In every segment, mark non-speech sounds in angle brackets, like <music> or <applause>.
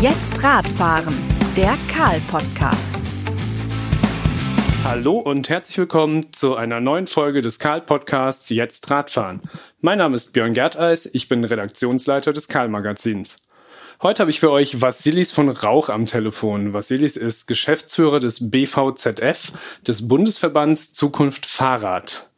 Jetzt Radfahren, der Karl-Podcast. Hallo und herzlich willkommen zu einer neuen Folge des Karl-Podcasts Jetzt Radfahren. Mein Name ist Björn Gerteis, ich bin Redaktionsleiter des Karl-Magazins. Heute habe ich für euch Vassilis von Rauch am Telefon. Vassilis ist Geschäftsführer des BVZF, des Bundesverbands Zukunft Fahrrad.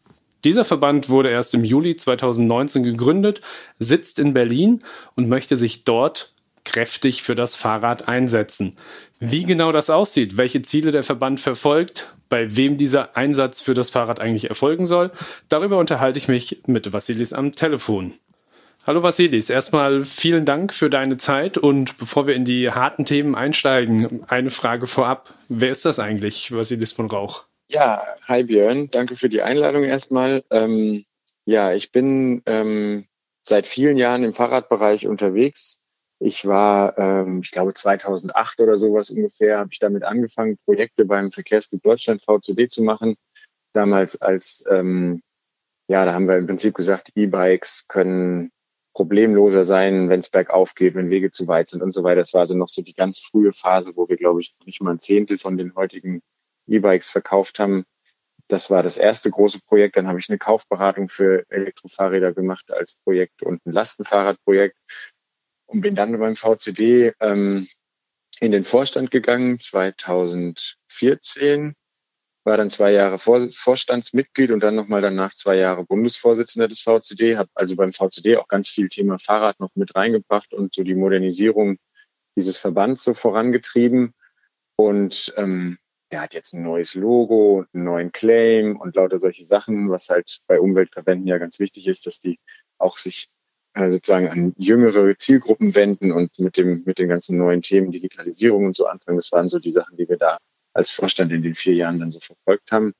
Dieser Verband wurde erst im Juli 2019 gegründet, sitzt in Berlin und möchte sich dort kräftig für das Fahrrad einsetzen. Wie genau das aussieht, welche Ziele der Verband verfolgt, bei wem dieser Einsatz für das Fahrrad eigentlich erfolgen soll, darüber unterhalte ich mich mit Vassilis am Telefon. Hallo Vassilis, erstmal vielen Dank für deine Zeit und bevor wir in die harten Themen einsteigen, eine Frage vorab. Wer ist das eigentlich, Vassilis von Rauch? Ja, hi Björn, danke für die Einladung erstmal. Ähm, ja, ich bin ähm, seit vielen Jahren im Fahrradbereich unterwegs. Ich war, ähm, ich glaube 2008 oder sowas ungefähr, habe ich damit angefangen, Projekte beim Verkehrsclub Deutschland VCD zu machen. Damals als, ähm, ja, da haben wir im Prinzip gesagt, E-Bikes können problemloser sein, wenn es bergauf geht, wenn Wege zu weit sind und so weiter. Das war also noch so die ganz frühe Phase, wo wir, glaube ich, nicht mal ein Zehntel von den heutigen E-Bikes verkauft haben. Das war das erste große Projekt. Dann habe ich eine Kaufberatung für Elektrofahrräder gemacht als Projekt und ein Lastenfahrradprojekt und bin dann beim VCD ähm, in den Vorstand gegangen 2014 war dann zwei Jahre Vor Vorstandsmitglied und dann nochmal danach zwei Jahre Bundesvorsitzender des VCD, habe also beim VCD auch ganz viel Thema Fahrrad noch mit reingebracht und so die Modernisierung dieses Verbands so vorangetrieben. Und ähm, der hat jetzt ein neues Logo, einen neuen Claim und lauter solche Sachen, was halt bei Umweltverbänden ja ganz wichtig ist, dass die auch sich sozusagen an jüngere Zielgruppen wenden und mit dem mit den ganzen neuen Themen Digitalisierung und so anfangen. Das waren so die Sachen, die wir da als Vorstand in den vier Jahren dann so verfolgt haben.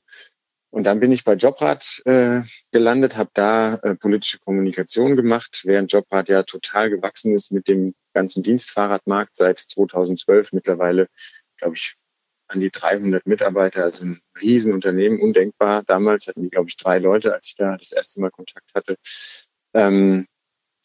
Und dann bin ich bei Jobrad äh, gelandet, habe da äh, politische Kommunikation gemacht, während Jobrad ja total gewachsen ist mit dem ganzen Dienstfahrradmarkt seit 2012 mittlerweile, glaube ich, an die 300 Mitarbeiter, also ein Riesenunternehmen, undenkbar. Damals hatten die, glaube ich, drei Leute, als ich da das erste Mal Kontakt hatte. Ähm,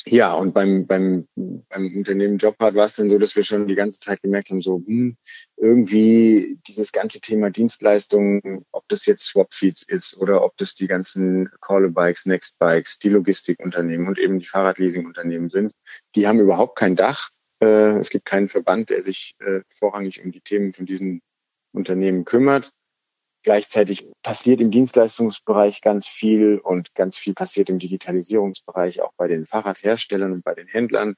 ja, und beim, beim, beim Unternehmen Jobrad war es dann so, dass wir schon die ganze Zeit gemerkt haben, so hm, irgendwie dieses ganze Thema Dienstleistungen, ob das jetzt Swapfeeds ist oder ob das die ganzen Callabikes, Nextbikes, die Logistikunternehmen und eben die Fahrradleasingunternehmen sind, die haben überhaupt kein Dach. Äh, es gibt keinen Verband, der sich äh, vorrangig um die Themen von diesen Unternehmen kümmert. Gleichzeitig passiert im Dienstleistungsbereich ganz viel und ganz viel passiert im Digitalisierungsbereich, auch bei den Fahrradherstellern und bei den Händlern.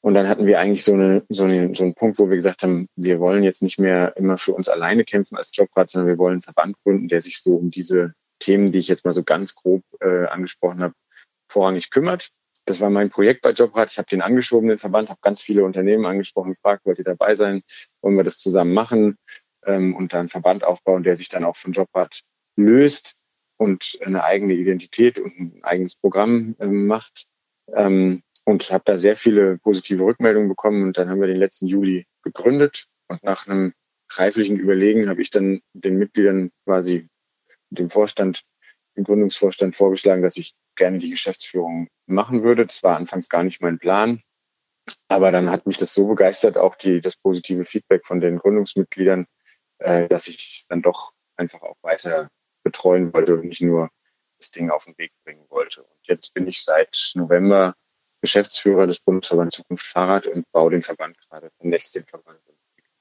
Und dann hatten wir eigentlich so, eine, so, eine, so einen Punkt, wo wir gesagt haben, wir wollen jetzt nicht mehr immer für uns alleine kämpfen als Jobrad, sondern wir wollen einen Verband gründen, der sich so um diese Themen, die ich jetzt mal so ganz grob äh, angesprochen habe, vorrangig kümmert. Das war mein Projekt bei Jobrad. Ich habe den angeschoben, den Verband, habe ganz viele Unternehmen angesprochen, gefragt, wollt ihr dabei sein? Wollen wir das zusammen machen? Ähm, und dann Verband aufbauen, der sich dann auch von Jobrad löst und eine eigene Identität und ein eigenes Programm ähm, macht. Ähm, und habe da sehr viele positive Rückmeldungen bekommen. Und dann haben wir den letzten Juli gegründet. Und nach einem reiflichen Überlegen habe ich dann den Mitgliedern quasi dem Vorstand, dem Gründungsvorstand vorgeschlagen, dass ich gerne die Geschäftsführung machen würde. Das war anfangs gar nicht mein Plan. Aber dann hat mich das so begeistert, auch die, das positive Feedback von den Gründungsmitgliedern, äh, dass ich dann doch einfach auch weiter betreuen wollte und nicht nur das Ding auf den Weg bringen wollte. Und jetzt bin ich seit November Geschäftsführer des Bundesverbands Zukunft Fahrrad und baue den Verband gerade, vernetzt den Verband und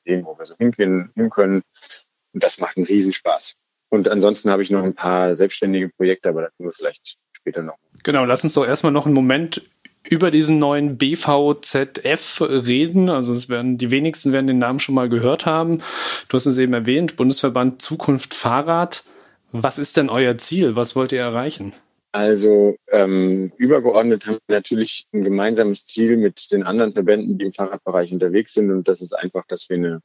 den, wo wir so hingehen, hin können. Und das macht einen Riesenspaß. Und ansonsten habe ich noch ein paar selbstständige Projekte, aber da können wir vielleicht später noch. Genau, lass uns doch erstmal noch einen Moment über diesen neuen BVZF reden. Also es werden die wenigsten werden den Namen schon mal gehört haben. Du hast es eben erwähnt, Bundesverband Zukunft Fahrrad. Was ist denn euer Ziel? Was wollt ihr erreichen? Also ähm, übergeordnet haben wir natürlich ein gemeinsames Ziel mit den anderen Verbänden, die im Fahrradbereich unterwegs sind. Und das ist einfach, dass wir eine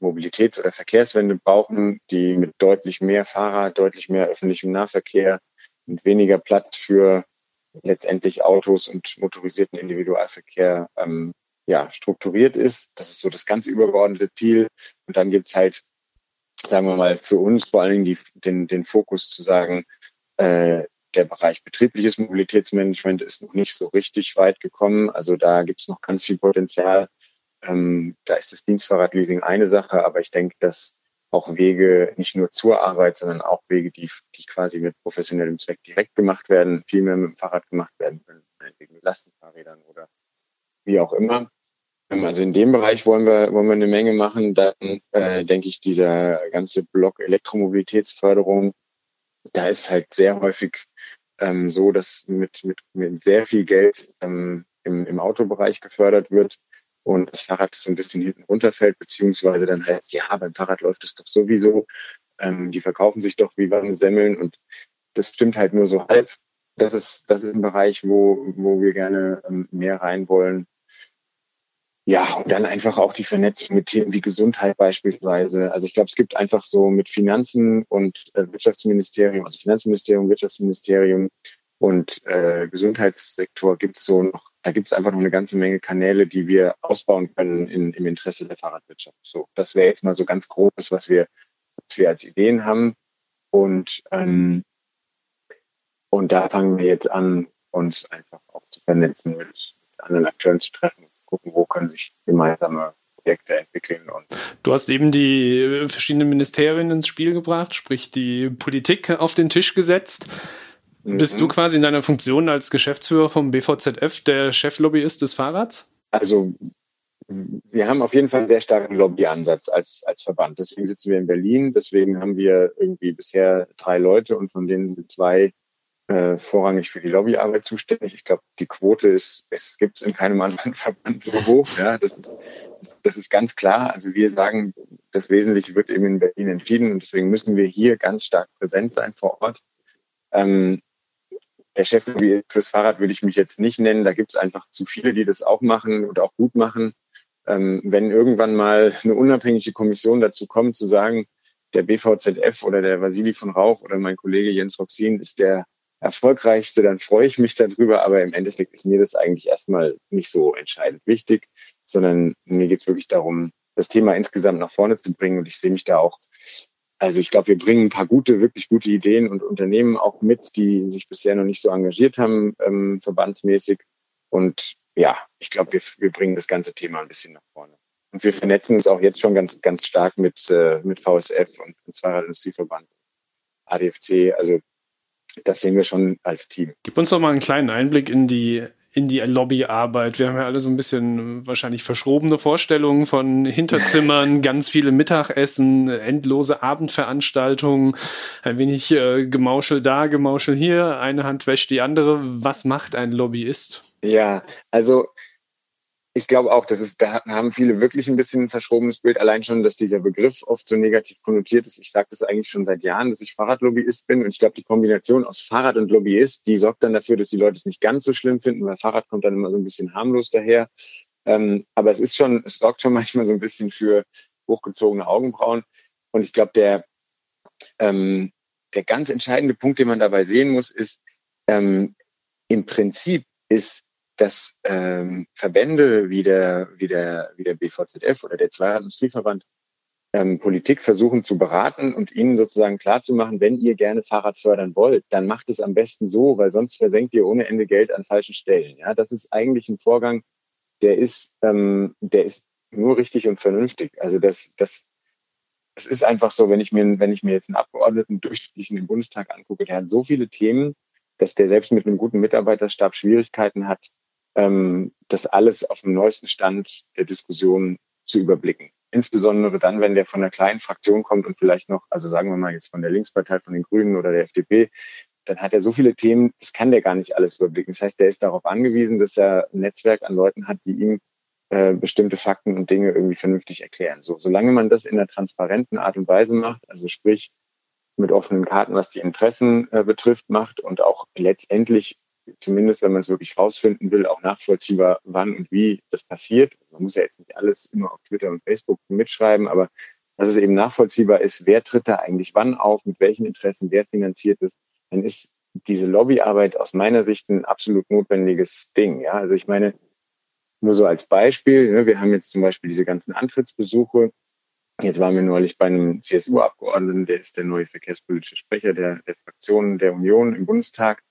Mobilitäts- oder Verkehrswende brauchen, die mit deutlich mehr Fahrrad, deutlich mehr öffentlichem Nahverkehr und weniger Platz für letztendlich Autos und motorisierten Individualverkehr ähm, ja, strukturiert ist. Das ist so das ganz übergeordnete Ziel. Und dann gibt's halt, sagen wir mal, für uns vor allen Dingen den, den Fokus zu sagen, äh, der Bereich betriebliches Mobilitätsmanagement ist noch nicht so richtig weit gekommen. Also da gibt's noch ganz viel Potenzial. Ähm, da ist das Dienstfahrradleasing eine Sache, aber ich denke, dass auch Wege nicht nur zur Arbeit, sondern auch Wege, die, die quasi mit professionellem Zweck direkt gemacht werden, viel mehr mit dem Fahrrad gemacht werden können, mit Lastenfahrrädern oder wie auch immer. Ähm, also in dem Bereich wollen wir, wollen wir eine Menge machen. Dann äh, denke ich, dieser ganze Block Elektromobilitätsförderung, da ist halt sehr häufig ähm, so, dass mit, mit, mit sehr viel Geld ähm, im, im Autobereich gefördert wird und das Fahrrad so ein bisschen hinten runterfällt, beziehungsweise dann heißt, ja, beim Fahrrad läuft es doch sowieso. Ähm, die verkaufen sich doch wie warme Semmeln und das stimmt halt nur so halb. Das ist, das ist ein Bereich, wo, wo wir gerne ähm, mehr rein wollen. Ja, und dann einfach auch die Vernetzung mit Themen wie Gesundheit beispielsweise. Also ich glaube, es gibt einfach so mit Finanzen und äh, Wirtschaftsministerium, also Finanzministerium, Wirtschaftsministerium und äh, Gesundheitssektor gibt es so noch, da gibt es einfach noch eine ganze Menge Kanäle, die wir ausbauen können in, im Interesse der Fahrradwirtschaft. So, das wäre jetzt mal so ganz groß, was wir, was wir als Ideen haben. Und ähm, und da fangen wir jetzt an, uns einfach auch zu vernetzen, mit anderen Akteuren zu treffen gucken, wo können sich gemeinsame Projekte entwickeln. Und du hast eben die äh, verschiedenen Ministerien ins Spiel gebracht, sprich die Politik auf den Tisch gesetzt. Mhm. Bist du quasi in deiner Funktion als Geschäftsführer vom BVZF der Cheflobbyist des Fahrrads? Also wir haben auf jeden Fall einen sehr starken Lobbyansatz als, als Verband. Deswegen sitzen wir in Berlin. Deswegen haben wir irgendwie bisher drei Leute und von denen sind zwei äh, vorrangig für die Lobbyarbeit zuständig. Ich glaube, die Quote ist, es gibt es in keinem anderen <laughs> Verband so hoch. Ja, das ist, das ist ganz klar. Also wir sagen, das Wesentliche wird eben in Berlin entschieden und deswegen müssen wir hier ganz stark präsent sein vor Ort. Ähm, der Chef fürs Fahrrad würde ich mich jetzt nicht nennen. Da gibt es einfach zu viele, die das auch machen und auch gut machen. Ähm, wenn irgendwann mal eine unabhängige Kommission dazu kommt, zu sagen, der BVZF oder der Vasili von Rauch oder mein Kollege Jens Roxin ist der erfolgreichste, dann freue ich mich darüber. Aber im Endeffekt ist mir das eigentlich erstmal nicht so entscheidend wichtig, sondern mir geht es wirklich darum, das Thema insgesamt nach vorne zu bringen. Und ich sehe mich da auch, also ich glaube, wir bringen ein paar gute, wirklich gute Ideen und Unternehmen auch mit, die sich bisher noch nicht so engagiert haben, ähm, verbandsmäßig. Und ja, ich glaube, wir, wir bringen das ganze Thema ein bisschen nach vorne. Und wir vernetzen uns auch jetzt schon ganz, ganz stark mit, äh, mit VSF und, und Fahrradindustrieverband, ADFC. Also das sehen wir schon als Team. Gib uns doch mal einen kleinen Einblick in die in die Lobbyarbeit. Wir haben ja alle so ein bisschen wahrscheinlich verschrobene Vorstellungen von Hinterzimmern, <laughs> ganz viele Mittagessen, endlose Abendveranstaltungen, ein wenig äh, Gemauschel da, Gemauschel hier, eine Hand wäscht die andere. Was macht ein Lobbyist? Ja, also ich glaube auch, dass es, da haben viele wirklich ein bisschen ein verschrobenes Bild. Allein schon, dass dieser Begriff oft so negativ konnotiert ist. Ich sage das eigentlich schon seit Jahren, dass ich Fahrradlobbyist bin. Und ich glaube, die Kombination aus Fahrrad und Lobbyist, die sorgt dann dafür, dass die Leute es nicht ganz so schlimm finden, weil Fahrrad kommt dann immer so ein bisschen harmlos daher. Ähm, aber es ist schon, es sorgt schon <laughs> manchmal so ein bisschen für hochgezogene Augenbrauen. Und ich glaube, der, ähm, der ganz entscheidende Punkt, den man dabei sehen muss, ist, ähm, im Prinzip ist dass ähm, Verbände wie der, wie, der, wie der BVZF oder der Zweirad-Industrieverband ähm, Politik versuchen zu beraten und ihnen sozusagen klarzumachen, wenn ihr gerne Fahrrad fördern wollt, dann macht es am besten so, weil sonst versenkt ihr ohne Ende Geld an falschen Stellen. Ja, das ist eigentlich ein Vorgang, der ist, ähm, der ist nur richtig und vernünftig. Also das, das, es ist einfach so, wenn ich mir, wenn ich mir jetzt einen Abgeordneten durchschnittlichen im Bundestag angucke, der hat so viele Themen, dass der selbst mit einem guten Mitarbeiterstab Schwierigkeiten hat, ähm, das alles auf dem neuesten Stand der Diskussion zu überblicken. Insbesondere dann, wenn der von einer kleinen Fraktion kommt und vielleicht noch, also sagen wir mal jetzt von der Linkspartei, von den Grünen oder der FDP, dann hat er so viele Themen, das kann der gar nicht alles überblicken. Das heißt, der ist darauf angewiesen, dass er ein Netzwerk an Leuten hat, die ihm äh, bestimmte Fakten und Dinge irgendwie vernünftig erklären. So, solange man das in einer transparenten Art und Weise macht, also sprich mit offenen Karten, was die Interessen äh, betrifft, macht und auch letztendlich zumindest wenn man es wirklich rausfinden will, auch nachvollziehbar, wann und wie das passiert. Man muss ja jetzt nicht alles immer auf Twitter und Facebook mitschreiben, aber dass es eben nachvollziehbar ist, wer tritt da eigentlich wann auf, mit welchen Interessen, wer finanziert es, dann ist diese Lobbyarbeit aus meiner Sicht ein absolut notwendiges Ding. Ja, also ich meine, nur so als Beispiel, ne, wir haben jetzt zum Beispiel diese ganzen Antrittsbesuche. Jetzt waren wir neulich bei einem CSU-Abgeordneten, der ist der neue verkehrspolitische Sprecher der, der Fraktionen der Union im Bundestag.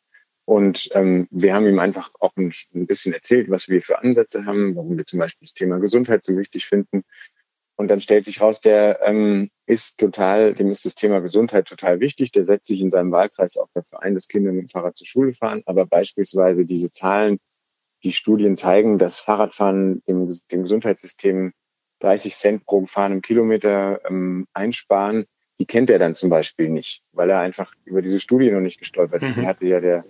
Und ähm, wir haben ihm einfach auch ein, ein, bisschen erzählt, was wir für Ansätze haben, warum wir zum Beispiel das Thema Gesundheit so wichtig finden. Und dann stellt sich raus, der ähm, ist total, dem ist das Thema Gesundheit total wichtig. Der setzt sich in seinem Wahlkreis auch dafür ein, dass Kinder mit dem Fahrrad zur Schule fahren. Aber beispielsweise diese Zahlen, die Studien zeigen, dass Fahrradfahren im, dem Gesundheitssystem 30 Cent pro gefahrenem Kilometer ähm, einsparen, die kennt er dann zum Beispiel nicht, weil er einfach über diese Studie noch nicht gestolpert ist. Mhm. Die hatte ja der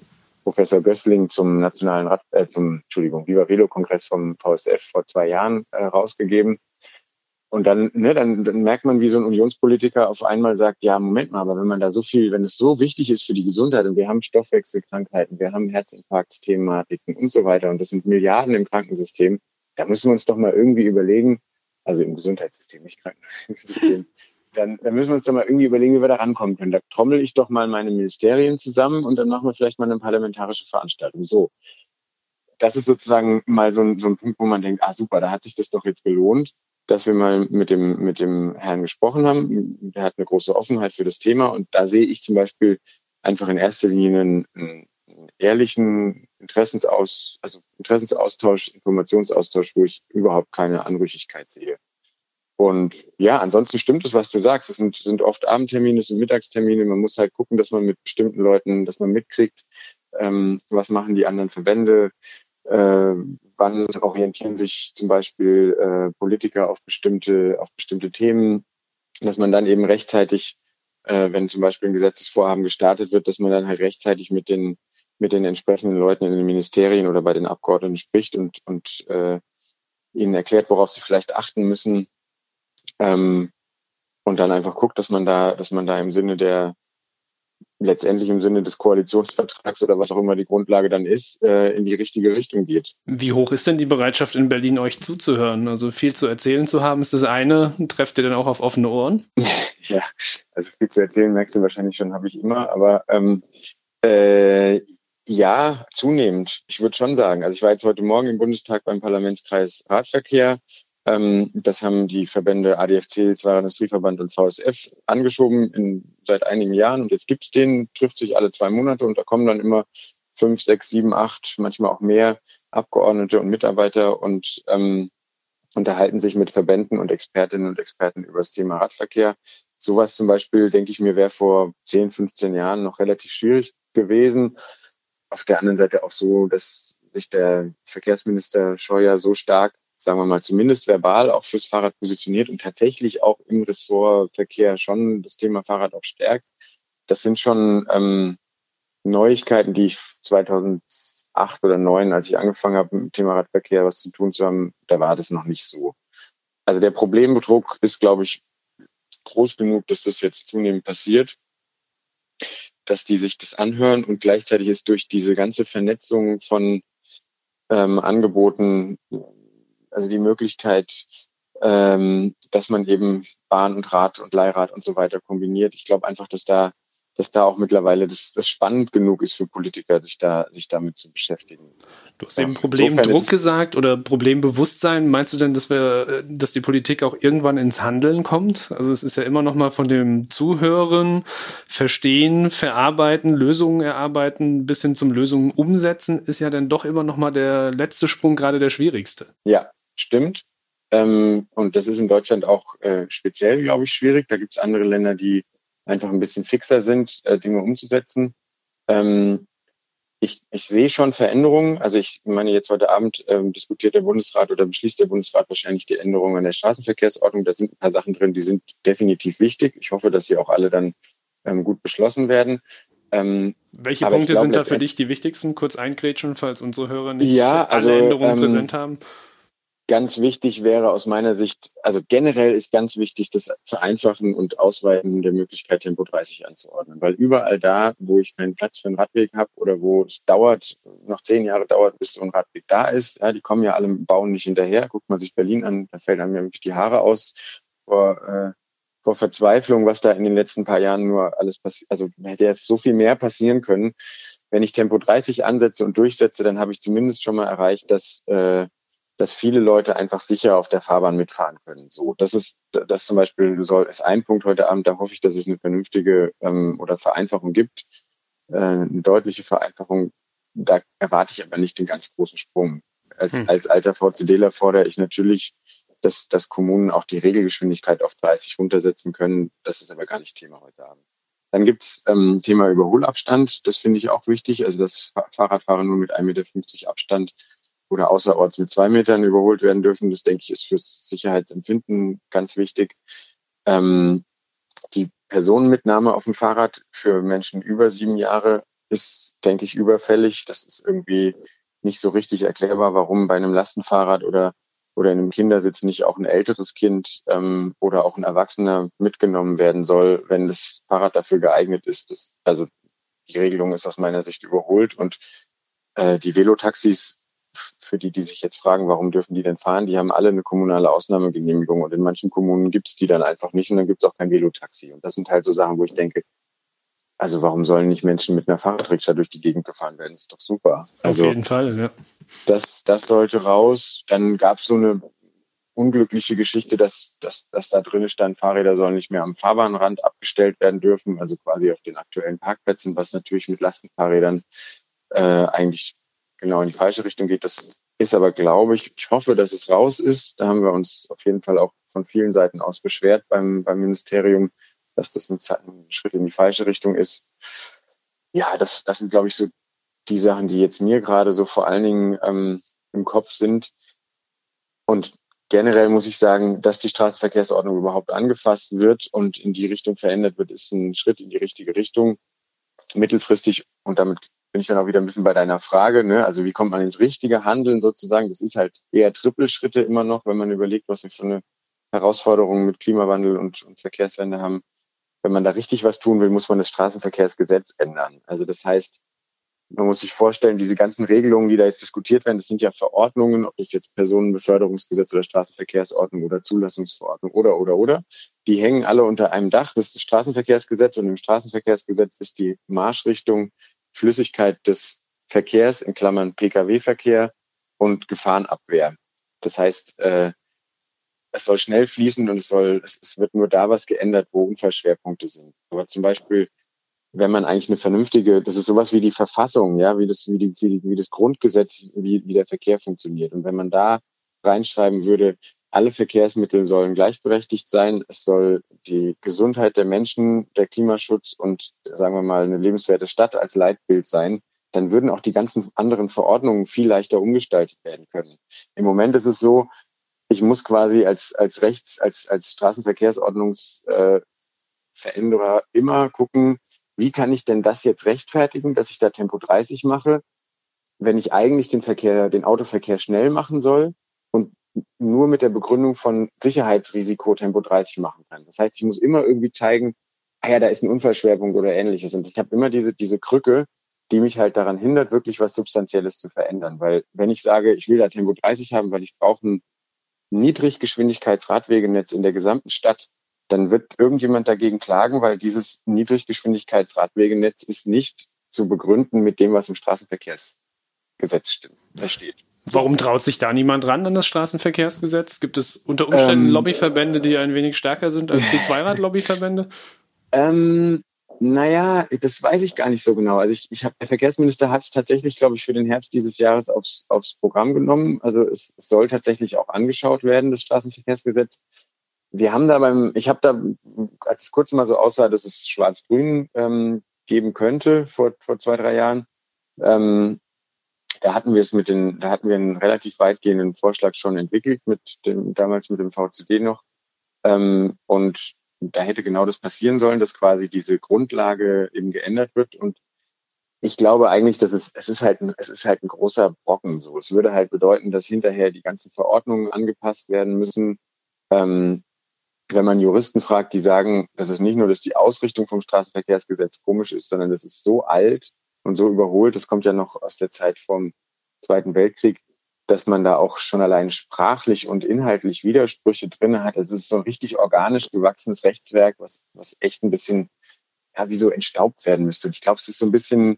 Professor Gößling zum nationalen Rad, äh, zum Entschuldigung, Viva Velo Kongress vom VSF vor zwei Jahren äh, rausgegeben. Und dann, ne, dann, dann merkt man, wie so ein Unionspolitiker auf einmal sagt, ja, Moment mal, aber wenn man da so viel, wenn es so wichtig ist für die Gesundheit und wir haben Stoffwechselkrankheiten, wir haben Herzinfarktsthematiken und so weiter und das sind Milliarden im Krankensystem, da müssen wir uns doch mal irgendwie überlegen, also im Gesundheitssystem, nicht Krankensystem, <laughs> dann, dann müssen wir uns doch mal irgendwie überlegen, wie wir da rankommen können. Da trommel ich doch mal meine Ministerien zusammen und dann machen wir vielleicht mal eine parlamentarische Veranstaltung. So. Das ist sozusagen mal so ein, so ein Punkt, wo man denkt, ah super, da hat sich das doch jetzt gelohnt, dass wir mal mit dem, mit dem Herrn gesprochen haben. Der hat eine große Offenheit für das Thema und da sehe ich zum Beispiel einfach in erster Linie einen, einen ehrlichen Interessensaus, also Interessensaustausch, Informationsaustausch, wo ich überhaupt keine Anrüchigkeit sehe. Und ja, ansonsten stimmt es, was du sagst. Es sind, sind oft Abendtermine, es sind Mittagstermine. Man muss halt gucken, dass man mit bestimmten Leuten, dass man mitkriegt, ähm, was machen die anderen Verbände, äh, wann orientieren sich zum Beispiel äh, Politiker auf bestimmte, auf bestimmte Themen, dass man dann eben rechtzeitig, äh, wenn zum Beispiel ein Gesetzesvorhaben gestartet wird, dass man dann halt rechtzeitig mit den mit den entsprechenden Leuten in den Ministerien oder bei den Abgeordneten spricht und, und äh, ihnen erklärt, worauf sie vielleicht achten müssen, ähm, und dann einfach guckt, dass man da, dass man da im Sinne der, letztendlich im Sinne des Koalitionsvertrags oder was auch immer die Grundlage dann ist, äh, in die richtige Richtung geht. Wie hoch ist denn die Bereitschaft in Berlin, euch zuzuhören? Also viel zu erzählen zu haben, ist das eine. Trefft ihr dann auch auf offene Ohren? <laughs> ja, also viel zu erzählen merkst du wahrscheinlich schon, habe ich immer, aber ähm, äh, ja, zunehmend. Ich würde schon sagen. Also ich war jetzt heute Morgen im Bundestag beim Parlamentskreis Radverkehr ähm, das haben die Verbände ADFC, Zweier Industrieverband und VSF angeschoben in, seit einigen Jahren. Und jetzt gibt's den, trifft sich alle zwei Monate und da kommen dann immer fünf, sechs, sieben, acht, manchmal auch mehr Abgeordnete und Mitarbeiter und ähm, unterhalten sich mit Verbänden und Expertinnen und Experten über das Thema Radverkehr. Sowas zum Beispiel, denke ich mir, wäre vor 10, 15 Jahren noch relativ schwierig gewesen. Auf der anderen Seite auch so, dass sich der Verkehrsminister Scheuer so stark sagen wir mal, zumindest verbal auch fürs Fahrrad positioniert und tatsächlich auch im Ressortverkehr schon das Thema Fahrrad auch stärkt. Das sind schon ähm, Neuigkeiten, die ich 2008 oder 2009, als ich angefangen habe, mit dem Thema Radverkehr was zu tun zu haben, da war das noch nicht so. Also der Problembedruck ist, glaube ich, groß genug, dass das jetzt zunehmend passiert, dass die sich das anhören und gleichzeitig ist durch diese ganze Vernetzung von ähm, Angeboten also die Möglichkeit, ähm, dass man eben Bahn und Rad und Leihrad und so weiter kombiniert. Ich glaube einfach, dass da dass da auch mittlerweile das, das spannend genug ist für Politiker, sich da sich damit zu beschäftigen. Du hast eben Problemdruck gesagt oder Problembewusstsein. Meinst du denn, dass wir, dass die Politik auch irgendwann ins Handeln kommt? Also es ist ja immer noch mal von dem Zuhören, Verstehen, Verarbeiten, Lösungen erarbeiten bis hin zum Lösungen umsetzen, ist ja dann doch immer noch mal der letzte Sprung gerade der schwierigste. Ja, stimmt. Ähm, und das ist in Deutschland auch äh, speziell, glaube ich, schwierig. Da gibt es andere Länder, die einfach ein bisschen fixer sind, äh, Dinge umzusetzen. Ähm, ich, ich sehe schon Veränderungen. Also ich meine, jetzt heute Abend ähm, diskutiert der Bundesrat oder beschließt der Bundesrat wahrscheinlich die Änderungen an der Straßenverkehrsordnung. Da sind ein paar Sachen drin, die sind definitiv wichtig. Ich hoffe, dass sie auch alle dann ähm, gut beschlossen werden. Ähm, Welche Punkte glaub, sind da für dich die wichtigsten? Kurz eingrätschen, falls unsere Hörer nicht ja, also, alle Änderungen ähm, präsent haben ganz wichtig wäre aus meiner Sicht, also generell ist ganz wichtig das Vereinfachen und Ausweiten der Möglichkeit, Tempo 30 anzuordnen. Weil überall da, wo ich keinen Platz für einen Radweg habe oder wo es dauert, noch zehn Jahre dauert, bis so ein Radweg da ist, ja, die kommen ja alle Bauen nicht hinterher. Guckt man sich Berlin an, da fällt einem ja wirklich die Haare aus vor, äh, vor Verzweiflung, was da in den letzten paar Jahren nur alles passiert. Also hätte ja so viel mehr passieren können. Wenn ich Tempo 30 ansetze und durchsetze, dann habe ich zumindest schon mal erreicht, dass äh, dass viele Leute einfach sicher auf der Fahrbahn mitfahren können. So, das ist das zum Beispiel soll ist ein Punkt heute Abend. Da hoffe ich, dass es eine vernünftige ähm, oder Vereinfachung gibt, äh, eine deutliche Vereinfachung da erwarte ich aber nicht den ganz großen Sprung. Als, hm. als alter VCDler fordere ich natürlich, dass, dass Kommunen auch die Regelgeschwindigkeit auf 30 runtersetzen können. Das ist aber gar nicht Thema heute Abend. Dann gibt's ähm, Thema Überholabstand. Das finde ich auch wichtig. Also dass Fahrradfahrer nur mit 1,50 Meter Abstand oder außerorts mit zwei Metern überholt werden dürfen. Das denke ich ist fürs Sicherheitsempfinden ganz wichtig. Ähm, die Personenmitnahme auf dem Fahrrad für Menschen über sieben Jahre ist, denke ich, überfällig. Das ist irgendwie nicht so richtig erklärbar, warum bei einem Lastenfahrrad oder oder in einem Kindersitz nicht auch ein älteres Kind ähm, oder auch ein Erwachsener mitgenommen werden soll, wenn das Fahrrad dafür geeignet ist. Das, also die Regelung ist aus meiner Sicht überholt und äh, die Velotaxis, für die, die sich jetzt fragen, warum dürfen die denn fahren, die haben alle eine kommunale Ausnahmegenehmigung und in manchen Kommunen gibt's die dann einfach nicht und dann gibt's auch kein Velotaxi. Und das sind halt so Sachen, wo ich denke, also warum sollen nicht Menschen mit einer Fahrradrikscha durch die Gegend gefahren werden? Das ist doch super. Also, Auf jeden Fall, ja. Das, das sollte raus. Dann gab es so eine unglückliche Geschichte, dass, dass, dass da drin stand, Fahrräder sollen nicht mehr am Fahrbahnrand abgestellt werden dürfen, also quasi auf den aktuellen Parkplätzen, was natürlich mit Lastenfahrrädern äh, eigentlich genau in die falsche Richtung geht. Das ist aber, glaube ich, ich hoffe, dass es raus ist. Da haben wir uns auf jeden Fall auch von vielen Seiten aus beschwert beim, beim Ministerium, dass das ein, ein Schritt in die falsche Richtung ist. Ja, das, das sind, glaube ich, so die Sachen, die jetzt mir gerade so vor allen Dingen ähm, im Kopf sind. Und generell muss ich sagen, dass die Straßenverkehrsordnung überhaupt angefasst wird und in die Richtung verändert wird, ist ein Schritt in die richtige Richtung. Mittelfristig, und damit bin ich dann auch wieder ein bisschen bei deiner Frage, ne? also wie kommt man ins richtige Handeln sozusagen? Das ist halt eher Trippelschritte immer noch, wenn man überlegt, was wir für eine Herausforderung mit Klimawandel und, und Verkehrswende haben wenn man da richtig was tun will, muss man das Straßenverkehrsgesetz ändern. Also das heißt, man muss sich vorstellen, diese ganzen Regelungen, die da jetzt diskutiert werden, das sind ja Verordnungen, ob das jetzt Personenbeförderungsgesetz oder Straßenverkehrsordnung oder Zulassungsverordnung oder, oder, oder. Die hängen alle unter einem Dach. Das ist das Straßenverkehrsgesetz und im Straßenverkehrsgesetz ist die Marschrichtung Flüssigkeit des Verkehrs in Klammern Pkw-Verkehr und Gefahrenabwehr. Das heißt, äh, es soll schnell fließen und es soll, es, wird nur da was geändert, wo Unfallschwerpunkte sind. Aber zum Beispiel, wenn man eigentlich eine vernünftige, das ist sowas wie die Verfassung, ja, wie das, wie die, wie, die, wie das Grundgesetz, wie, wie der Verkehr funktioniert. Und wenn man da reinschreiben würde, alle Verkehrsmittel sollen gleichberechtigt sein, es soll die Gesundheit der Menschen, der Klimaschutz und sagen wir mal eine lebenswerte Stadt als Leitbild sein, dann würden auch die ganzen anderen Verordnungen viel leichter umgestaltet werden können. Im Moment ist es so, ich muss quasi als, als Rechts, als, als Straßenverkehrsordnungsveränderer äh, immer gucken, wie kann ich denn das jetzt rechtfertigen, dass ich da Tempo 30 mache, wenn ich eigentlich den Verkehr, den Autoverkehr schnell machen soll nur mit der Begründung von Sicherheitsrisiko Tempo 30 machen kann. Das heißt, ich muss immer irgendwie zeigen, ah ja, da ist ein Unfallschwerpunkt oder ähnliches. Und ich habe immer diese, diese Krücke, die mich halt daran hindert, wirklich was Substanzielles zu verändern. Weil wenn ich sage, ich will da Tempo 30 haben, weil ich brauche ein Niedriggeschwindigkeitsradwegenetz in der gesamten Stadt, dann wird irgendjemand dagegen klagen, weil dieses Niedriggeschwindigkeitsradwegenetz ist nicht zu begründen mit dem, was im Straßenverkehrsgesetz steht. Warum traut sich da niemand ran an das Straßenverkehrsgesetz? Gibt es unter Umständen ähm, Lobbyverbände, die ein wenig stärker sind als die <laughs> Zweirad-Lobbyverbände? Ähm, naja, das weiß ich gar nicht so genau. Also ich, ich habe der Verkehrsminister hat es tatsächlich, glaube ich, für den Herbst dieses Jahres aufs, aufs Programm genommen. Also es, es soll tatsächlich auch angeschaut werden, das Straßenverkehrsgesetz. Wir haben da beim, ich habe da, als es kurz mal so aussah, dass es Schwarz-Grün ähm, geben könnte vor, vor zwei, drei Jahren, ähm, da hatten wir es mit den, da hatten wir einen relativ weitgehenden Vorschlag schon entwickelt mit dem, damals mit dem VCD noch. Ähm, und da hätte genau das passieren sollen, dass quasi diese Grundlage eben geändert wird. Und ich glaube eigentlich, dass es, es ist halt, ein, es ist halt ein großer Brocken so. Es würde halt bedeuten, dass hinterher die ganzen Verordnungen angepasst werden müssen. Ähm, wenn man Juristen fragt, die sagen, dass es nicht nur, dass die Ausrichtung vom Straßenverkehrsgesetz komisch ist, sondern das ist so alt und so überholt. Das kommt ja noch aus der Zeit vom Zweiten Weltkrieg dass man da auch schon allein sprachlich und inhaltlich Widersprüche drin hat. Es ist so ein richtig organisch gewachsenes Rechtswerk, was, was echt ein bisschen, ja, wie so entstaubt werden müsste. Und ich glaube, es ist so ein bisschen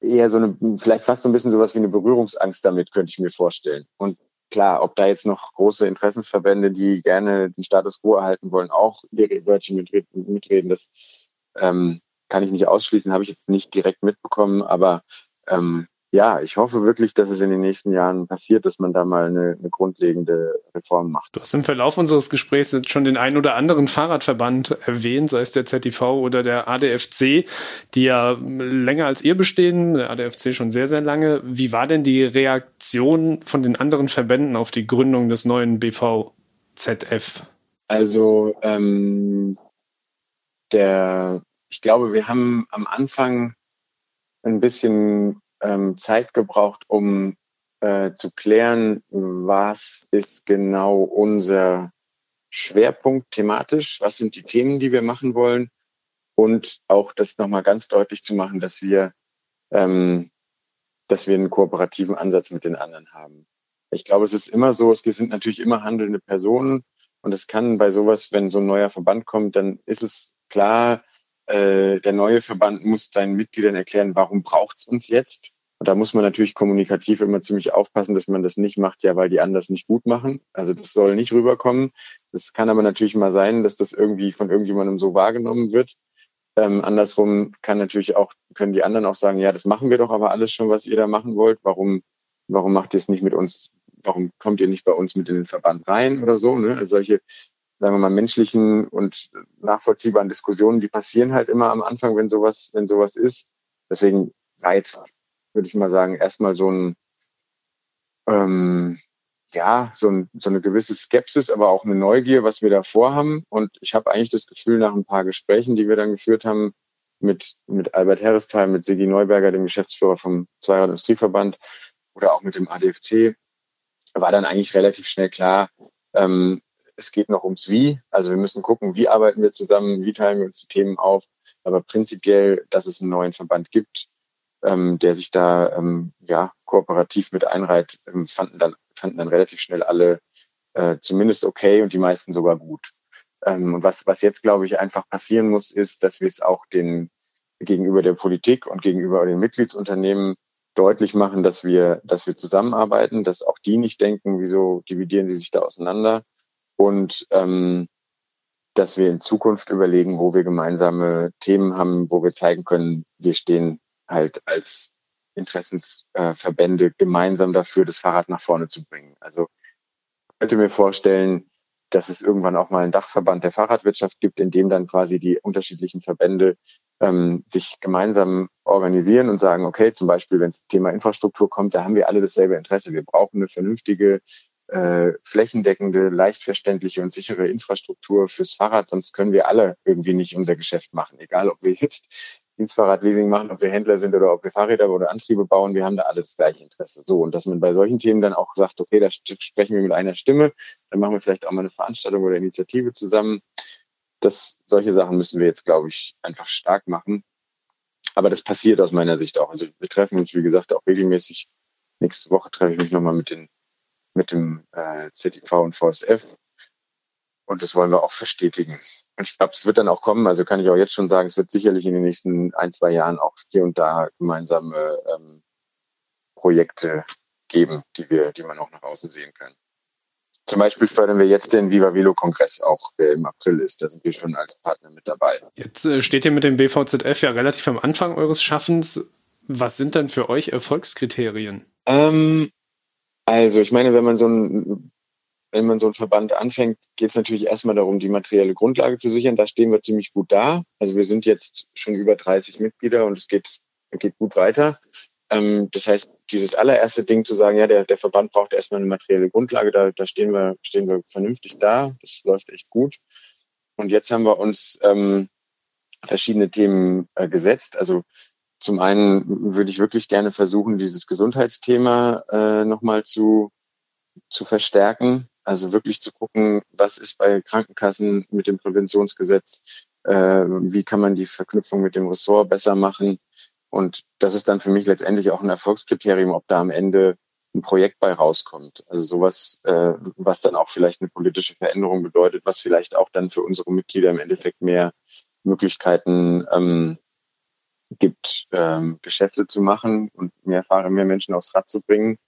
eher so eine, vielleicht fast so ein bisschen sowas wie eine Berührungsangst damit, könnte ich mir vorstellen. Und klar, ob da jetzt noch große Interessensverbände, die gerne den Status quo erhalten wollen, auch ihre Wörtchen mitreden, das ähm, kann ich nicht ausschließen, habe ich jetzt nicht direkt mitbekommen, aber ähm, ja, ich hoffe wirklich, dass es in den nächsten Jahren passiert, dass man da mal eine, eine grundlegende Reform macht. Du hast im Verlauf unseres Gesprächs jetzt schon den einen oder anderen Fahrradverband erwähnt, sei es der ZTV oder der ADFC, die ja länger als ihr bestehen, der ADFC schon sehr, sehr lange. Wie war denn die Reaktion von den anderen Verbänden auf die Gründung des neuen BVZF? Also ähm, der, ich glaube, wir haben am Anfang ein bisschen ähm, Zeit gebraucht, um äh, zu klären, was ist genau unser Schwerpunkt thematisch, was sind die Themen, die wir machen wollen und auch das nochmal ganz deutlich zu machen, dass wir, ähm, dass wir einen kooperativen Ansatz mit den anderen haben. Ich glaube, es ist immer so, es sind natürlich immer handelnde Personen und es kann bei sowas, wenn so ein neuer Verband kommt, dann ist es klar, äh, der neue Verband muss seinen Mitgliedern erklären, warum es uns jetzt? Und da muss man natürlich kommunikativ immer ziemlich aufpassen, dass man das nicht macht, ja, weil die anders nicht gut machen. Also das soll nicht rüberkommen. Das kann aber natürlich mal sein, dass das irgendwie von irgendjemandem so wahrgenommen wird. Ähm, andersrum kann natürlich auch, können die anderen auch sagen, ja, das machen wir doch aber alles schon, was ihr da machen wollt. Warum, warum macht ihr es nicht mit uns? Warum kommt ihr nicht bei uns mit in den Verband rein oder so? Ne? Also solche sagen wir mal, menschlichen und nachvollziehbaren Diskussionen, die passieren halt immer am Anfang, wenn sowas, wenn sowas ist. Deswegen war jetzt, würde ich mal sagen, erstmal so ein, ähm, ja, so, ein, so eine gewisse Skepsis, aber auch eine Neugier, was wir da vorhaben. Und ich habe eigentlich das Gefühl, nach ein paar Gesprächen, die wir dann geführt haben, mit, mit Albert Herresthal, mit Sigi Neuberger, dem Geschäftsführer vom Zweirad Industrieverband oder auch mit dem ADFC, war dann eigentlich relativ schnell klar, ähm, es geht noch ums Wie. Also wir müssen gucken, wie arbeiten wir zusammen, wie teilen wir uns die Themen auf. Aber prinzipiell, dass es einen neuen Verband gibt, ähm, der sich da ähm, ja kooperativ mit einreiht, ähm, fanden dann fanden dann relativ schnell alle äh, zumindest okay und die meisten sogar gut. Ähm, und was was jetzt glaube ich einfach passieren muss, ist, dass wir es auch den gegenüber der Politik und gegenüber den Mitgliedsunternehmen deutlich machen, dass wir, dass wir zusammenarbeiten, dass auch die nicht denken, wieso dividieren die sich da auseinander, und ähm, dass wir in Zukunft überlegen, wo wir gemeinsame Themen haben, wo wir zeigen können, wir stehen halt als Interessensverbände äh, gemeinsam dafür, das Fahrrad nach vorne zu bringen. Also ich könnte mir vorstellen, dass es irgendwann auch mal einen Dachverband der Fahrradwirtschaft gibt, in dem dann quasi die unterschiedlichen Verbände ähm, sich gemeinsam organisieren und sagen, okay, zum Beispiel, wenn es Thema Infrastruktur kommt, da haben wir alle dasselbe Interesse. Wir brauchen eine vernünftige äh, flächendeckende, leicht verständliche und sichere Infrastruktur fürs Fahrrad, sonst können wir alle irgendwie nicht unser Geschäft machen. Egal, ob wir jetzt Dienstfahrradleasing machen, ob wir Händler sind oder ob wir Fahrräder oder Antriebe bauen, wir haben da alle das gleiche Interesse. So, und dass man bei solchen Themen dann auch sagt, okay, da sprechen wir mit einer Stimme, dann machen wir vielleicht auch mal eine Veranstaltung oder Initiative zusammen. Das, solche Sachen müssen wir jetzt, glaube ich, einfach stark machen. Aber das passiert aus meiner Sicht auch. Also wir treffen uns, wie gesagt, auch regelmäßig. Nächste Woche treffe ich mich nochmal mit den mit dem äh, ZIV und VSF. Und das wollen wir auch verstetigen. Und ich glaube, es wird dann auch kommen, also kann ich auch jetzt schon sagen, es wird sicherlich in den nächsten ein, zwei Jahren auch hier und da gemeinsame ähm, Projekte geben, die wir, die man auch nach außen sehen kann. Zum Beispiel fördern wir jetzt den Viva Velo Kongress auch, der im April ist. Da sind wir schon als Partner mit dabei. Jetzt äh, steht ihr mit dem BVZF ja relativ am Anfang eures Schaffens. Was sind denn für euch Erfolgskriterien? Ähm, also ich meine, wenn man so ein wenn man so einen Verband anfängt, geht es natürlich erstmal darum, die materielle Grundlage zu sichern. Da stehen wir ziemlich gut da. Also wir sind jetzt schon über 30 Mitglieder und es geht, geht gut weiter. Ähm, das heißt, dieses allererste Ding zu sagen, ja, der, der Verband braucht erstmal eine materielle Grundlage, da, da stehen wir, stehen wir vernünftig da. Das läuft echt gut. Und jetzt haben wir uns ähm, verschiedene Themen äh, gesetzt. Also zum einen würde ich wirklich gerne versuchen, dieses Gesundheitsthema äh, nochmal zu, zu verstärken. Also wirklich zu gucken, was ist bei Krankenkassen mit dem Präventionsgesetz, äh, wie kann man die Verknüpfung mit dem Ressort besser machen. Und das ist dann für mich letztendlich auch ein Erfolgskriterium, ob da am Ende ein Projekt bei rauskommt. Also sowas, äh, was dann auch vielleicht eine politische Veränderung bedeutet, was vielleicht auch dann für unsere Mitglieder im Endeffekt mehr Möglichkeiten ähm, gibt, ähm, Geschäfte zu machen und mehr Fahrer, mehr Menschen aufs Rad zu bringen.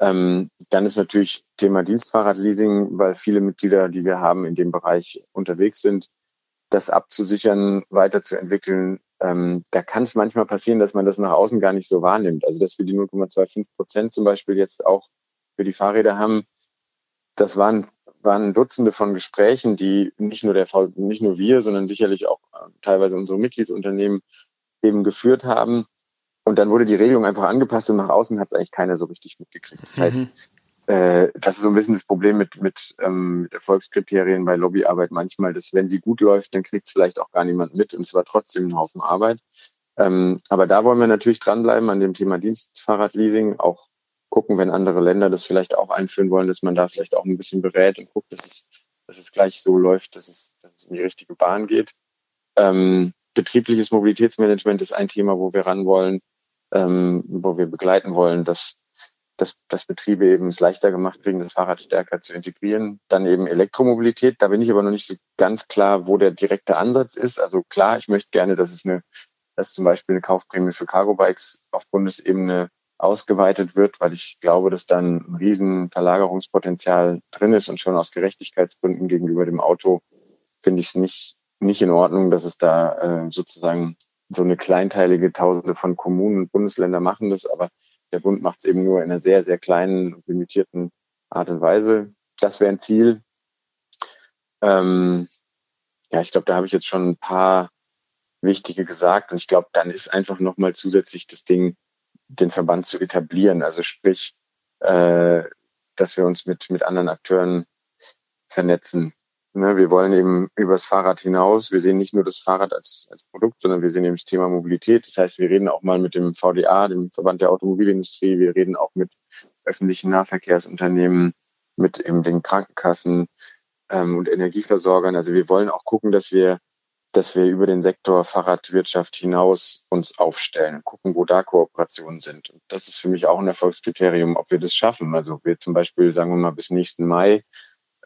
Ähm, dann ist natürlich Thema Dienstfahrradleasing, weil viele Mitglieder, die wir haben, in dem Bereich unterwegs sind, das abzusichern, weiterzuentwickeln, ähm, da kann es manchmal passieren, dass man das nach außen gar nicht so wahrnimmt. Also dass wir die 0,25 Prozent zum Beispiel jetzt auch für die Fahrräder haben, das waren, waren Dutzende von Gesprächen, die nicht nur der nicht nur wir, sondern sicherlich auch äh, teilweise unsere Mitgliedsunternehmen eben geführt haben. Und dann wurde die Regelung einfach angepasst und nach außen hat es eigentlich keiner so richtig mitgekriegt. Das heißt, mhm. äh, das ist so ein bisschen das Problem mit, mit, ähm, mit Erfolgskriterien bei Lobbyarbeit manchmal, dass wenn sie gut läuft, dann kriegt es vielleicht auch gar niemand mit und es war trotzdem ein Haufen Arbeit. Ähm, aber da wollen wir natürlich dranbleiben an dem Thema Dienstfahrradleasing, auch gucken, wenn andere Länder das vielleicht auch einführen wollen, dass man da vielleicht auch ein bisschen berät und guckt, dass es, dass es gleich so läuft, dass es, dass es in die richtige Bahn geht. Ähm, betriebliches Mobilitätsmanagement ist ein Thema, wo wir ran wollen ähm, wo wir begleiten wollen, dass, dass, dass Betriebe eben es leichter gemacht kriegen, das Fahrrad stärker zu integrieren. Dann eben Elektromobilität. Da bin ich aber noch nicht so ganz klar, wo der direkte Ansatz ist. Also klar, ich möchte gerne, dass es eine, dass zum Beispiel eine Kaufprämie für Cargo-Bikes auf Bundesebene ausgeweitet wird, weil ich glaube, dass dann ein riesen Verlagerungspotenzial drin ist und schon aus Gerechtigkeitsgründen gegenüber dem Auto finde ich es nicht, nicht in Ordnung, dass es da äh, sozusagen so eine kleinteilige Tausende von Kommunen und Bundesländer machen das, aber der Bund macht es eben nur in einer sehr, sehr kleinen limitierten Art und Weise. Das wäre ein Ziel. Ähm, ja, ich glaube, da habe ich jetzt schon ein paar wichtige gesagt und ich glaube, dann ist einfach nochmal zusätzlich das Ding, den Verband zu etablieren. Also sprich, äh, dass wir uns mit, mit anderen Akteuren vernetzen. Ne, wir wollen eben übers Fahrrad hinaus. Wir sehen nicht nur das Fahrrad als, als Produkt, sondern wir sehen eben das Thema Mobilität. Das heißt, wir reden auch mal mit dem VDA, dem Verband der Automobilindustrie. Wir reden auch mit öffentlichen Nahverkehrsunternehmen, mit eben den Krankenkassen ähm, und Energieversorgern. Also wir wollen auch gucken, dass wir, dass wir über den Sektor Fahrradwirtschaft hinaus uns aufstellen gucken, wo da Kooperationen sind. Und das ist für mich auch ein Erfolgskriterium, ob wir das schaffen. Also wir zum Beispiel, sagen wir mal, bis nächsten Mai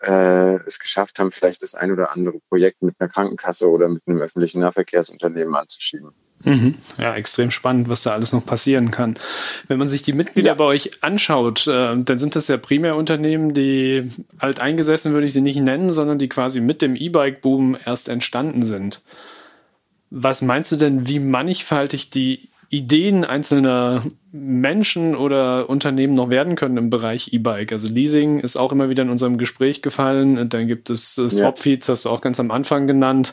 äh, es geschafft haben, vielleicht das ein oder andere Projekt mit einer Krankenkasse oder mit einem öffentlichen Nahverkehrsunternehmen anzuschieben. Mhm. Ja, extrem spannend, was da alles noch passieren kann. Wenn man sich die Mitglieder ja. bei euch anschaut, äh, dann sind das ja primär Unternehmen, die alt eingesessen würde ich sie nicht nennen, sondern die quasi mit dem E-Bike-Boom erst entstanden sind. Was meinst du denn, wie mannigfaltig die Ideen einzelner Menschen oder Unternehmen noch werden können im Bereich E-Bike. Also Leasing ist auch immer wieder in unserem Gespräch gefallen. Dann gibt es äh, Swapfeeds, hast du auch ganz am Anfang genannt.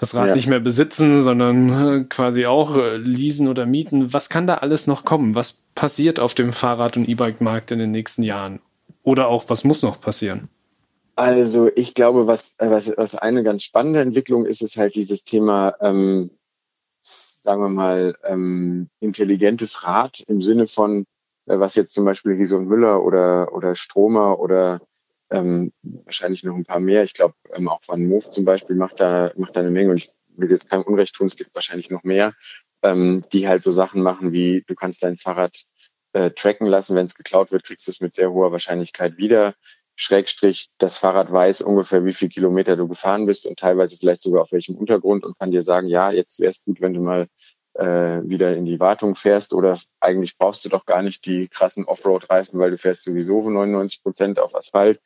Das Rad ja. nicht mehr besitzen, sondern äh, quasi auch äh, leasen oder mieten. Was kann da alles noch kommen? Was passiert auf dem Fahrrad- und E-Bike-Markt in den nächsten Jahren? Oder auch, was muss noch passieren? Also ich glaube, was, was, was eine ganz spannende Entwicklung ist, ist halt dieses Thema ähm, sagen wir mal, ähm, intelligentes Rad im Sinne von, äh, was jetzt zum Beispiel Riese und Müller oder, oder Stromer oder ähm, wahrscheinlich noch ein paar mehr. Ich glaube, ähm, auch Van Moof zum Beispiel macht da, macht da eine Menge und ich will jetzt kein Unrecht tun, es gibt wahrscheinlich noch mehr, ähm, die halt so Sachen machen wie, du kannst dein Fahrrad äh, tracken lassen, wenn es geklaut wird, kriegst du es mit sehr hoher Wahrscheinlichkeit wieder. Schrägstrich, das Fahrrad weiß ungefähr, wie viel Kilometer du gefahren bist und teilweise vielleicht sogar auf welchem Untergrund und kann dir sagen, ja, jetzt wäre es gut, wenn du mal äh, wieder in die Wartung fährst oder eigentlich brauchst du doch gar nicht die krassen Offroad-Reifen, weil du fährst sowieso 99 Prozent auf Asphalt.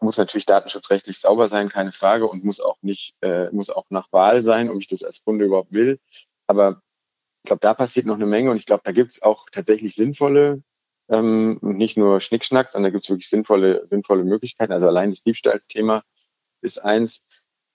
Muss natürlich datenschutzrechtlich sauber sein, keine Frage, und muss auch nicht, äh, muss auch nach Wahl sein, ob ich das als Kunde überhaupt will. Aber ich glaube, da passiert noch eine Menge und ich glaube, da gibt es auch tatsächlich sinnvolle ähm, nicht nur Schnickschnack, sondern da gibt es wirklich sinnvolle, sinnvolle Möglichkeiten. Also allein das Diebstahlsthema ist eins.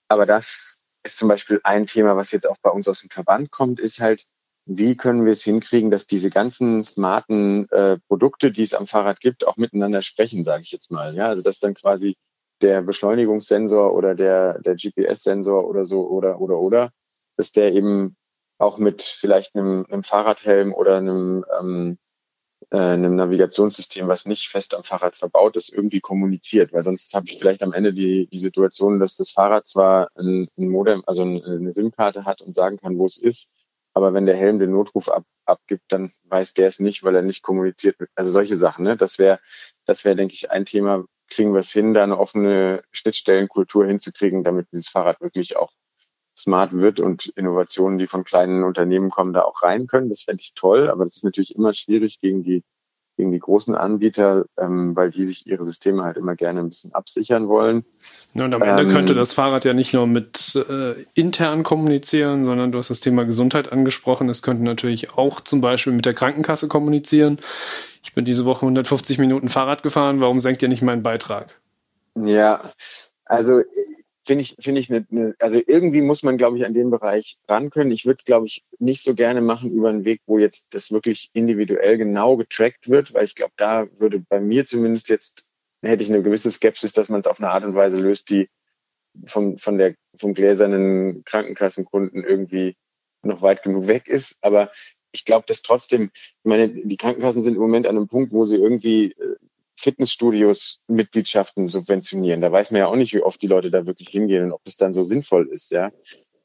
Aber das ist zum Beispiel ein Thema, was jetzt auch bei uns aus dem Verband kommt, ist halt, wie können wir es hinkriegen, dass diese ganzen smarten äh, Produkte, die es am Fahrrad gibt, auch miteinander sprechen, sage ich jetzt mal. Ja, also dass dann quasi der Beschleunigungssensor oder der, der GPS-Sensor oder so oder oder oder, dass der eben auch mit vielleicht einem, einem Fahrradhelm oder einem ähm, äh, einem Navigationssystem, was nicht fest am Fahrrad verbaut ist, irgendwie kommuniziert. Weil sonst habe ich vielleicht am Ende die, die Situation, dass das Fahrrad zwar ein, ein Modem, also eine SIM-Karte hat und sagen kann, wo es ist, aber wenn der Helm den Notruf ab, abgibt, dann weiß der es nicht, weil er nicht kommuniziert wird. Also solche Sachen, ne? Das wäre, das wäre, denke ich, ein Thema, kriegen wir es hin, da eine offene Schnittstellenkultur hinzukriegen, damit dieses Fahrrad wirklich auch smart wird und Innovationen, die von kleinen Unternehmen kommen, da auch rein können. Das fände ich toll, aber das ist natürlich immer schwierig gegen die gegen die großen Anbieter, ähm, weil die sich ihre Systeme halt immer gerne ein bisschen absichern wollen. Ja, und am Ende ähm, könnte das Fahrrad ja nicht nur mit äh, intern kommunizieren, sondern du hast das Thema Gesundheit angesprochen. Es könnte natürlich auch zum Beispiel mit der Krankenkasse kommunizieren. Ich bin diese Woche 150 Minuten Fahrrad gefahren. Warum senkt ihr nicht meinen Beitrag? Ja, also finde ich, finde ich eine, eine, also irgendwie muss man, glaube ich, an den Bereich ran können. Ich würde es, glaube ich, nicht so gerne machen über einen Weg, wo jetzt das wirklich individuell genau getrackt wird, weil ich glaube, da würde bei mir zumindest jetzt, hätte ich eine gewisse Skepsis, dass man es auf eine Art und Weise löst, die vom, von der, vom gläsernen Krankenkassenkunden irgendwie noch weit genug weg ist. Aber ich glaube, dass trotzdem, ich meine, die Krankenkassen sind im Moment an einem Punkt, wo sie irgendwie äh, Fitnessstudios Mitgliedschaften subventionieren. Da weiß man ja auch nicht, wie oft die Leute da wirklich hingehen und ob das dann so sinnvoll ist, ja.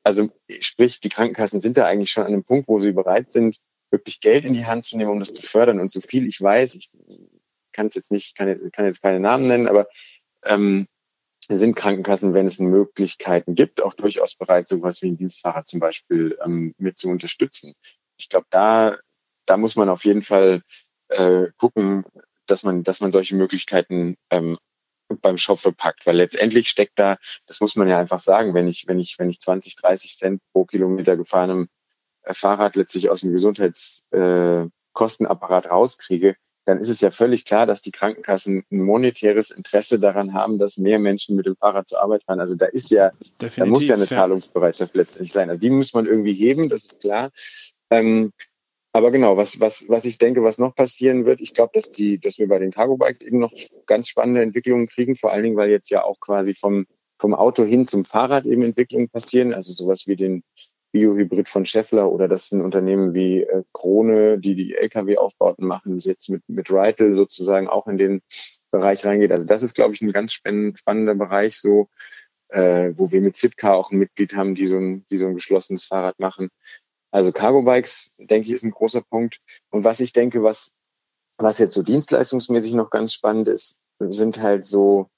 Also sprich, die Krankenkassen sind da eigentlich schon an einem Punkt, wo sie bereit sind, wirklich Geld in die Hand zu nehmen, um das zu fördern. Und so viel ich weiß, ich kann es jetzt nicht, kann jetzt, kann jetzt keine Namen nennen, aber ähm, sind Krankenkassen, wenn es Möglichkeiten gibt, auch durchaus bereit, sowas wie ein Dienstfahrer zum Beispiel ähm, mit zu unterstützen. Ich glaube, da, da muss man auf jeden Fall äh, gucken, dass man, dass man solche Möglichkeiten ähm, beim Shop verpackt, weil letztendlich steckt da, das muss man ja einfach sagen, wenn ich, wenn ich, wenn ich 20, 30 Cent pro Kilometer gefahrenem äh, Fahrrad letztlich aus dem Gesundheitskostenapparat äh, rauskriege, dann ist es ja völlig klar, dass die Krankenkassen ein monetäres Interesse daran haben, dass mehr Menschen mit dem Fahrrad zur Arbeit fahren. Also da ist ja, Definitiv, da muss ja eine ja. Zahlungsbereitschaft letztendlich sein. Also die muss man irgendwie heben, das ist klar. Ähm, aber genau, was, was, was ich denke, was noch passieren wird, ich glaube, dass die, dass wir bei den Cargo Bikes eben noch ganz spannende Entwicklungen kriegen, vor allen Dingen, weil jetzt ja auch quasi vom, vom Auto hin zum Fahrrad eben Entwicklungen passieren, also sowas wie den Biohybrid von Scheffler oder das sind Unternehmen wie äh, Krone, die die Lkw-Aufbauten machen, jetzt mit, mit Reitel sozusagen auch in den Bereich reingeht. Also das ist, glaube ich, ein ganz spannender Bereich, so äh, wo wir mit Sitka auch ein Mitglied haben, die so ein, die so ein geschlossenes Fahrrad machen. Also Cargo Bikes, denke ich, ist ein großer Punkt. Und was ich denke, was, was jetzt so dienstleistungsmäßig noch ganz spannend ist, sind halt so,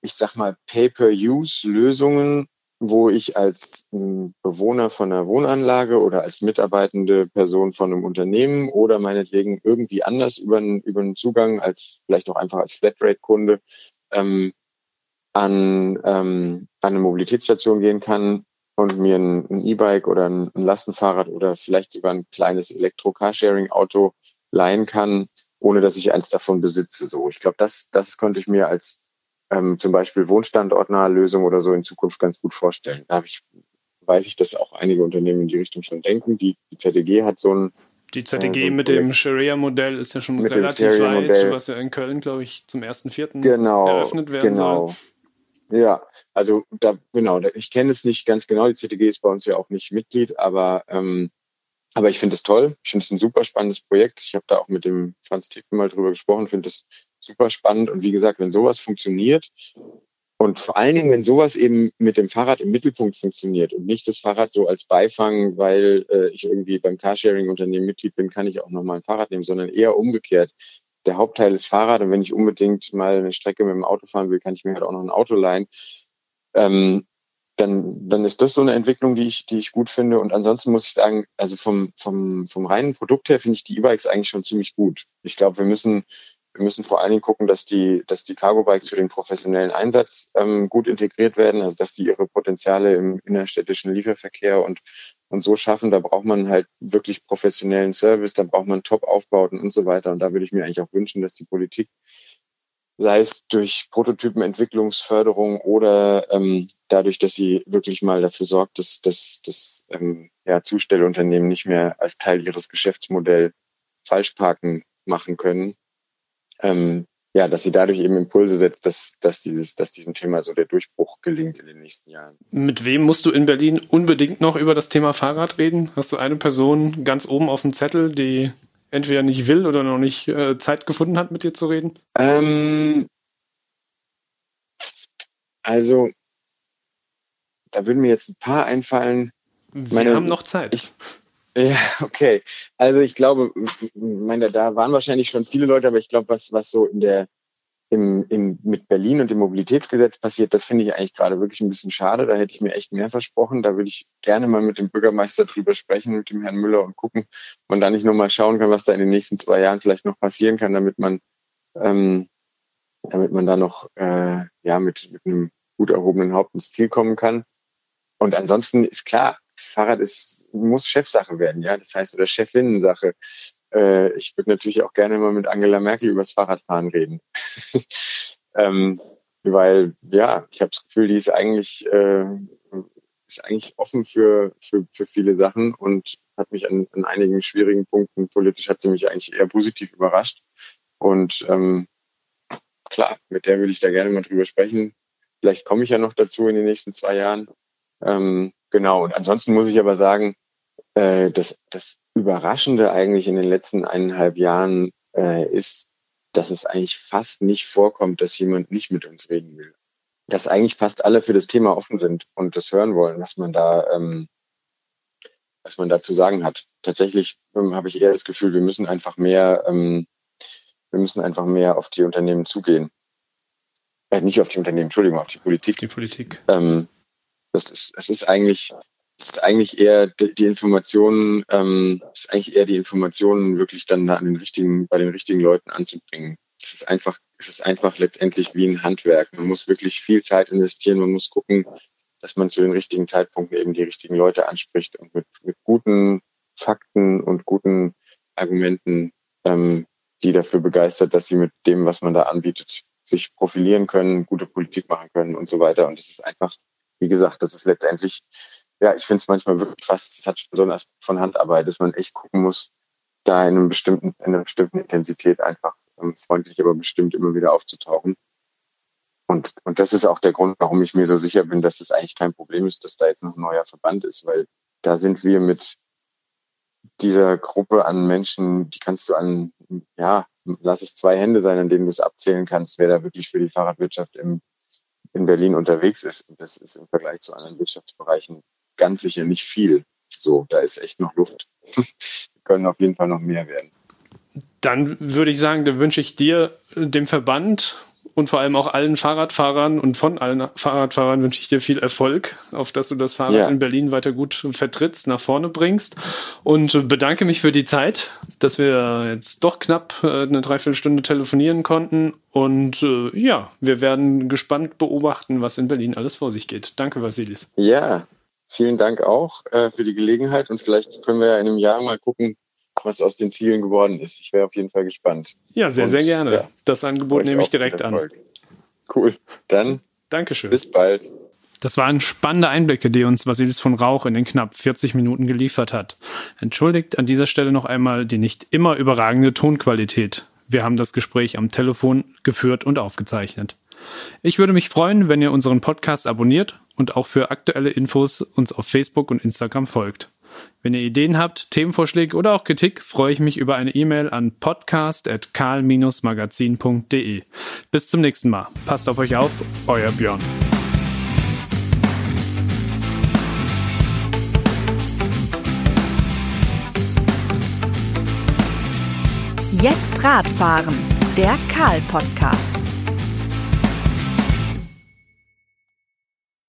ich sag mal, Pay-per-Use-Lösungen, wo ich als Bewohner von einer Wohnanlage oder als mitarbeitende Person von einem Unternehmen oder meinetwegen irgendwie anders über einen, über einen Zugang als vielleicht auch einfach als Flatrate-Kunde ähm, an, ähm, an eine Mobilitätsstation gehen kann und mir ein E-Bike oder ein, Lastenfahrrad oder vielleicht sogar ein kleines Elektro-Carsharing-Auto leihen kann, ohne dass ich eins davon besitze. So, ich glaube, das, das könnte ich mir als ähm, zum Beispiel wohnstandortnahe Lösung oder so in Zukunft ganz gut vorstellen. Da ich, weiß ich, dass auch einige Unternehmen in die Richtung schon denken. Die, die ZDG hat so ein die ZDG äh, so mit dem Sharia-Modell ist ja schon relativ weit, was ja in Köln, glaube ich, zum 1.4. Genau, eröffnet werden genau. soll. Ja, also da genau, ich kenne es nicht ganz genau. Die CTG ist bei uns ja auch nicht Mitglied, aber ähm, aber ich finde es toll. Ich finde es ein super spannendes Projekt. Ich habe da auch mit dem Franz Tippen mal drüber gesprochen. Finde es super spannend. Und wie gesagt, wenn sowas funktioniert und vor allen Dingen, wenn sowas eben mit dem Fahrrad im Mittelpunkt funktioniert und nicht das Fahrrad so als Beifang, weil äh, ich irgendwie beim Carsharing-Unternehmen Mitglied bin, kann ich auch nochmal ein Fahrrad nehmen, sondern eher umgekehrt der Hauptteil ist Fahrrad und wenn ich unbedingt mal eine Strecke mit dem Auto fahren will, kann ich mir halt auch noch ein Auto leihen. Ähm, dann, dann ist das so eine Entwicklung, die ich, die ich gut finde. Und ansonsten muss ich sagen, also vom, vom, vom reinen Produkt her finde ich die E-Bikes eigentlich schon ziemlich gut. Ich glaube, wir müssen wir müssen vor allen Dingen gucken, dass die, dass die Cargo Bikes für den professionellen Einsatz ähm, gut integriert werden, also dass die ihre Potenziale im innerstädtischen Lieferverkehr und, und so schaffen. Da braucht man halt wirklich professionellen Service, da braucht man Top-Aufbauten und so weiter. Und da würde ich mir eigentlich auch wünschen, dass die Politik sei es durch Prototypenentwicklungsförderung oder ähm, dadurch, dass sie wirklich mal dafür sorgt, dass, dass, dass ähm, ja, Zustellunternehmen nicht mehr als Teil ihres Geschäftsmodells Falschparken machen können, ähm, ja, dass sie dadurch eben Impulse setzt, dass, dass, dieses, dass diesem Thema so der Durchbruch gelingt in den nächsten Jahren. Mit wem musst du in Berlin unbedingt noch über das Thema Fahrrad reden? Hast du eine Person ganz oben auf dem Zettel, die entweder nicht will oder noch nicht äh, Zeit gefunden hat, mit dir zu reden? Ähm, also, da würden mir jetzt ein paar einfallen. Wir Meine, haben noch Zeit. Ich, ja, <laughs> okay. Also ich glaube, meine, da waren wahrscheinlich schon viele Leute, aber ich glaube, was, was so in der, im, im, mit Berlin und dem Mobilitätsgesetz passiert, das finde ich eigentlich gerade wirklich ein bisschen schade. Da hätte ich mir echt mehr versprochen. Da würde ich gerne mal mit dem Bürgermeister drüber sprechen, mit dem Herrn Müller und gucken, ob man da nicht nur mal schauen kann, was da in den nächsten zwei Jahren vielleicht noch passieren kann, damit man, ähm, damit man da noch äh, ja mit, mit einem gut erhobenen Haupt ins Ziel kommen kann. Und ansonsten ist klar, Fahrrad ist, muss Chefsache werden, ja. Das heißt, oder Chefinnensache. Äh, ich würde natürlich auch gerne mal mit Angela Merkel über das Fahrradfahren reden. <laughs> ähm, weil, ja, ich habe das Gefühl, die ist eigentlich, äh, ist eigentlich offen für, für, für viele Sachen und hat mich an, an einigen schwierigen Punkten politisch hat sie mich eigentlich eher positiv überrascht. Und ähm, klar, mit der würde ich da gerne mal drüber sprechen. Vielleicht komme ich ja noch dazu in den nächsten zwei Jahren. Ähm, genau. Und ansonsten muss ich aber sagen, äh, das, das Überraschende eigentlich in den letzten eineinhalb Jahren äh, ist, dass es eigentlich fast nicht vorkommt, dass jemand nicht mit uns reden will. Dass eigentlich fast alle für das Thema offen sind und das hören wollen, was man da, ähm, was man da zu sagen hat. Tatsächlich ähm, habe ich eher das Gefühl, wir müssen einfach mehr, ähm, wir müssen einfach mehr auf die Unternehmen zugehen. Äh, nicht auf die Unternehmen, Entschuldigung, auf die Politik. Auf die Politik. Ähm, das ist, es ist eigentlich, ist eigentlich eher die, die Informationen, ähm, ist eigentlich eher die Informationen wirklich dann an den richtigen, bei den richtigen Leuten anzubringen. Es ist einfach, es ist einfach letztendlich wie ein Handwerk. Man muss wirklich viel Zeit investieren. Man muss gucken, dass man zu den richtigen Zeitpunkten eben die richtigen Leute anspricht und mit, mit guten Fakten und guten Argumenten, ähm, die dafür begeistert, dass sie mit dem, was man da anbietet, sich profilieren können, gute Politik machen können und so weiter. Und es ist einfach wie gesagt, das ist letztendlich, ja, ich finde es manchmal wirklich fast, das hat schon so einen Aspekt von Handarbeit, dass man echt gucken muss, da in einem bestimmten, in einer bestimmten Intensität einfach ähm, freundlich, aber bestimmt immer wieder aufzutauchen. Und, und das ist auch der Grund, warum ich mir so sicher bin, dass es das eigentlich kein Problem ist, dass da jetzt noch ein neuer Verband ist, weil da sind wir mit dieser Gruppe an Menschen, die kannst du an, ja, lass es zwei Hände sein, an denen du es abzählen kannst, wer da wirklich für die Fahrradwirtschaft im in Berlin unterwegs ist. das ist im Vergleich zu anderen Wirtschaftsbereichen ganz sicher nicht viel. So, da ist echt noch Luft. Wir <laughs> können auf jeden Fall noch mehr werden. Dann würde ich sagen, da wünsche ich dir, dem Verband und vor allem auch allen Fahrradfahrern und von allen Fahrradfahrern wünsche ich dir viel Erfolg, auf dass du das Fahrrad ja. in Berlin weiter gut vertrittst, nach vorne bringst und bedanke mich für die Zeit, dass wir jetzt doch knapp äh, eine Dreiviertelstunde telefonieren konnten und äh, ja, wir werden gespannt beobachten, was in Berlin alles vor sich geht. Danke, Vasilis. Ja, vielen Dank auch äh, für die Gelegenheit und vielleicht können wir ja in einem Jahr mal gucken, was aus den Zielen geworden ist. Ich wäre auf jeden Fall gespannt. Ja, sehr, Und, sehr gerne. Ja, das Angebot nehme ich direkt an. Cool. Dann Dankeschön. Bis bald. Das waren spannende Einblicke, die uns Vasilis von Rauch in den knapp 40 Minuten geliefert hat. Entschuldigt an dieser Stelle noch einmal die nicht immer überragende Tonqualität. Wir haben das Gespräch am Telefon geführt und aufgezeichnet. Ich würde mich freuen, wenn ihr unseren Podcast abonniert und auch für aktuelle Infos uns auf Facebook und Instagram folgt. Wenn ihr Ideen habt, Themenvorschläge oder auch Kritik, freue ich mich über eine E-Mail an podcast.karl-magazin.de. Bis zum nächsten Mal. Passt auf euch auf, euer Björn. Jetzt Radfahren, der Karl-Podcast.